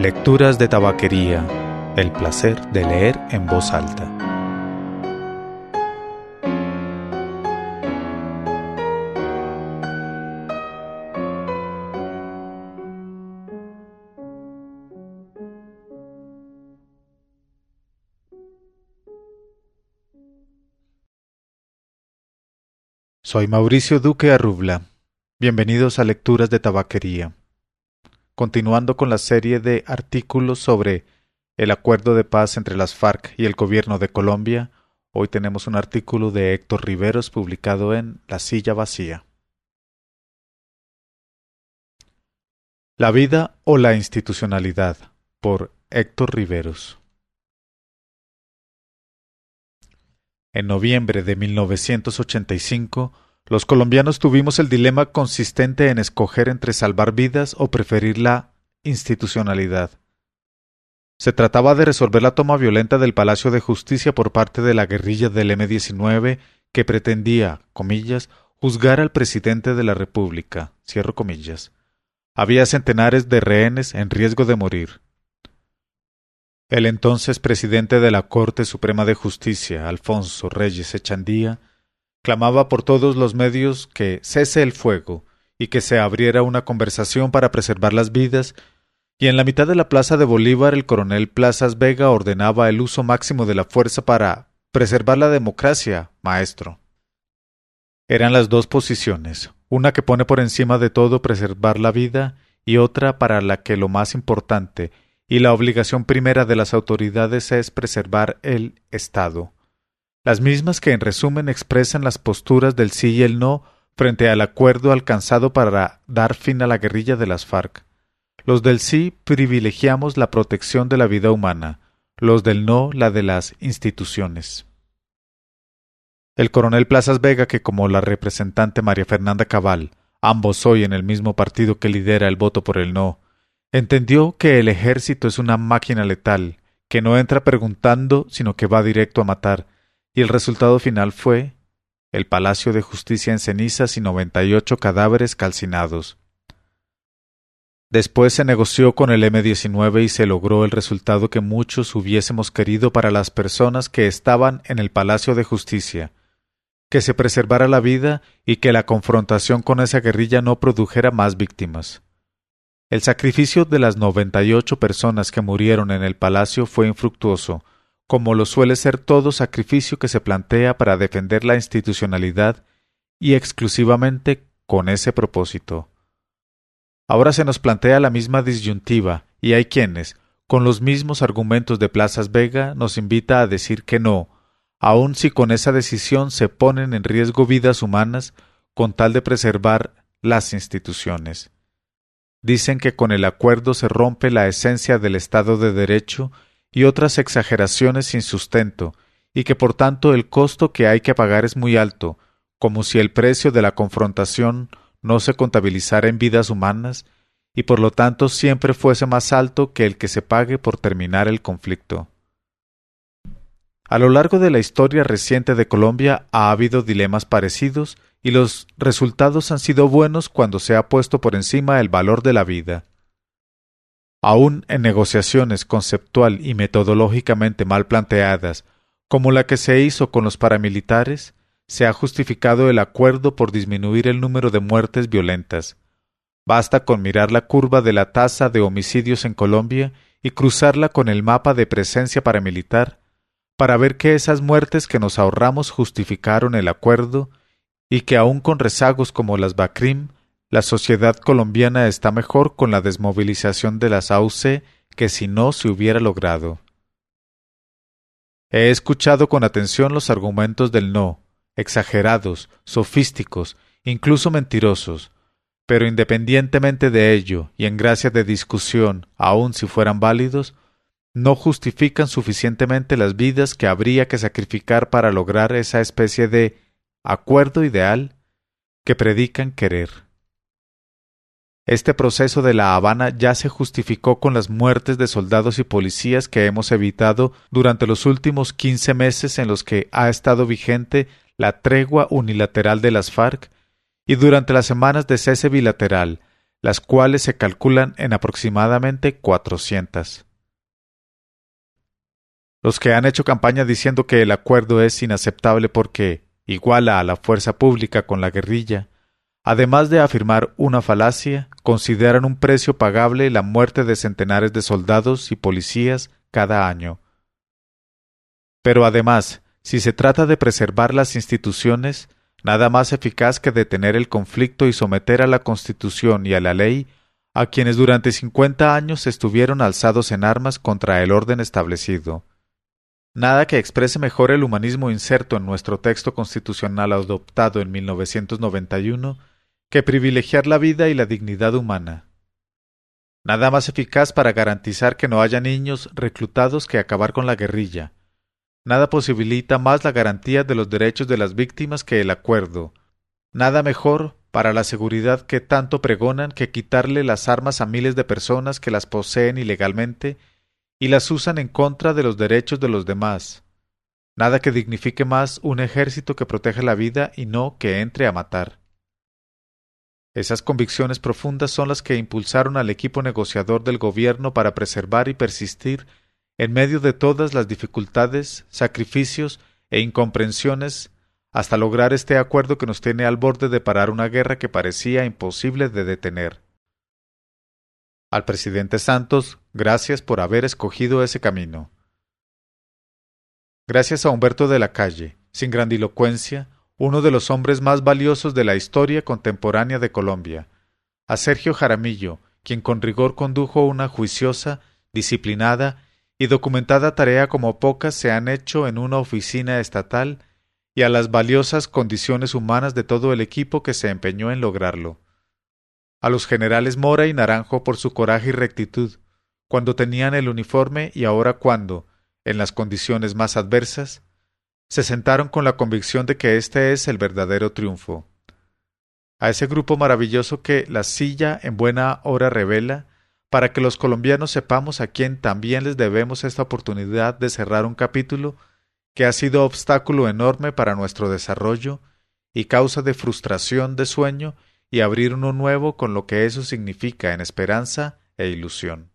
Lecturas de Tabaquería. El placer de leer en voz alta. Soy Mauricio Duque Arrubla. Bienvenidos a Lecturas de Tabaquería. Continuando con la serie de artículos sobre el acuerdo de paz entre las FARC y el gobierno de Colombia, hoy tenemos un artículo de Héctor Riveros publicado en La Silla Vacía. La vida o la institucionalidad por Héctor Riveros. En noviembre de 1985, los colombianos tuvimos el dilema consistente en escoger entre salvar vidas o preferir la institucionalidad. Se trataba de resolver la toma violenta del Palacio de Justicia por parte de la guerrilla del M-19 que pretendía, comillas, juzgar al presidente de la República. Cierro comillas. Había centenares de rehenes en riesgo de morir. El entonces presidente de la Corte Suprema de Justicia, Alfonso Reyes Echandía, clamaba por todos los medios que cese el fuego y que se abriera una conversación para preservar las vidas, y en la mitad de la plaza de Bolívar el coronel Plazas Vega ordenaba el uso máximo de la fuerza para preservar la democracia, maestro. Eran las dos posiciones, una que pone por encima de todo preservar la vida y otra para la que lo más importante y la obligación primera de las autoridades es preservar el Estado. Las mismas que en resumen expresan las posturas del sí y el no frente al acuerdo alcanzado para dar fin a la guerrilla de las FARC. Los del sí privilegiamos la protección de la vida humana, los del no la de las instituciones. El coronel Plazas Vega, que como la representante María Fernanda Cabal, ambos hoy en el mismo partido que lidera el voto por el no, Entendió que el ejército es una máquina letal, que no entra preguntando, sino que va directo a matar, y el resultado final fue el Palacio de Justicia en cenizas y noventa y ocho cadáveres calcinados. Después se negoció con el M-19 y se logró el resultado que muchos hubiésemos querido para las personas que estaban en el Palacio de Justicia, que se preservara la vida y que la confrontación con esa guerrilla no produjera más víctimas. El sacrificio de las noventa y ocho personas que murieron en el palacio fue infructuoso, como lo suele ser todo sacrificio que se plantea para defender la institucionalidad y exclusivamente con ese propósito. Ahora se nos plantea la misma disyuntiva, y hay quienes, con los mismos argumentos de Plazas Vega, nos invita a decir que no, aun si con esa decisión se ponen en riesgo vidas humanas con tal de preservar las instituciones. Dicen que con el acuerdo se rompe la esencia del Estado de Derecho y otras exageraciones sin sustento, y que por tanto el costo que hay que pagar es muy alto, como si el precio de la confrontación no se contabilizara en vidas humanas, y por lo tanto siempre fuese más alto que el que se pague por terminar el conflicto. A lo largo de la historia reciente de Colombia ha habido dilemas parecidos y los resultados han sido buenos cuando se ha puesto por encima el valor de la vida. Aún en negociaciones conceptual y metodológicamente mal planteadas, como la que se hizo con los paramilitares, se ha justificado el acuerdo por disminuir el número de muertes violentas. Basta con mirar la curva de la tasa de homicidios en Colombia y cruzarla con el mapa de presencia paramilitar para ver que esas muertes que nos ahorramos justificaron el acuerdo y que aun con rezagos como las BACRIM, la sociedad colombiana está mejor con la desmovilización de las AUC que si no se hubiera logrado. He escuchado con atención los argumentos del no, exagerados, sofísticos, incluso mentirosos, pero independientemente de ello y en gracia de discusión, aun si fueran válidos, no justifican suficientemente las vidas que habría que sacrificar para lograr esa especie de acuerdo ideal que predican querer. Este proceso de La Habana ya se justificó con las muertes de soldados y policías que hemos evitado durante los últimos quince meses en los que ha estado vigente la tregua unilateral de las FARC y durante las semanas de cese bilateral, las cuales se calculan en aproximadamente cuatrocientas. Los que han hecho campaña diciendo que el acuerdo es inaceptable porque iguala a la fuerza pública con la guerrilla, además de afirmar una falacia, consideran un precio pagable la muerte de centenares de soldados y policías cada año. Pero además, si se trata de preservar las instituciones, nada más eficaz que detener el conflicto y someter a la Constitución y a la ley a quienes durante cincuenta años estuvieron alzados en armas contra el orden establecido. Nada que exprese mejor el humanismo inserto en nuestro texto constitucional adoptado en 1991 que privilegiar la vida y la dignidad humana. Nada más eficaz para garantizar que no haya niños reclutados que acabar con la guerrilla. Nada posibilita más la garantía de los derechos de las víctimas que el acuerdo. Nada mejor para la seguridad que tanto pregonan que quitarle las armas a miles de personas que las poseen ilegalmente y las usan en contra de los derechos de los demás. Nada que dignifique más un ejército que protege la vida y no que entre a matar. Esas convicciones profundas son las que impulsaron al equipo negociador del gobierno para preservar y persistir en medio de todas las dificultades, sacrificios e incomprensiones hasta lograr este acuerdo que nos tiene al borde de parar una guerra que parecía imposible de detener. Al presidente Santos, gracias por haber escogido ese camino. Gracias a Humberto de la Calle, sin grandilocuencia, uno de los hombres más valiosos de la historia contemporánea de Colombia, a Sergio Jaramillo, quien con rigor condujo una juiciosa, disciplinada y documentada tarea como pocas se han hecho en una oficina estatal, y a las valiosas condiciones humanas de todo el equipo que se empeñó en lograrlo. A los generales Mora y Naranjo por su coraje y rectitud, cuando tenían el uniforme y ahora cuando, en las condiciones más adversas, se sentaron con la convicción de que este es el verdadero triunfo. A ese grupo maravilloso que la silla en buena hora revela, para que los colombianos sepamos a quién también les debemos esta oportunidad de cerrar un capítulo que ha sido obstáculo enorme para nuestro desarrollo y causa de frustración de sueño y abrir uno nuevo con lo que eso significa en esperanza e ilusión.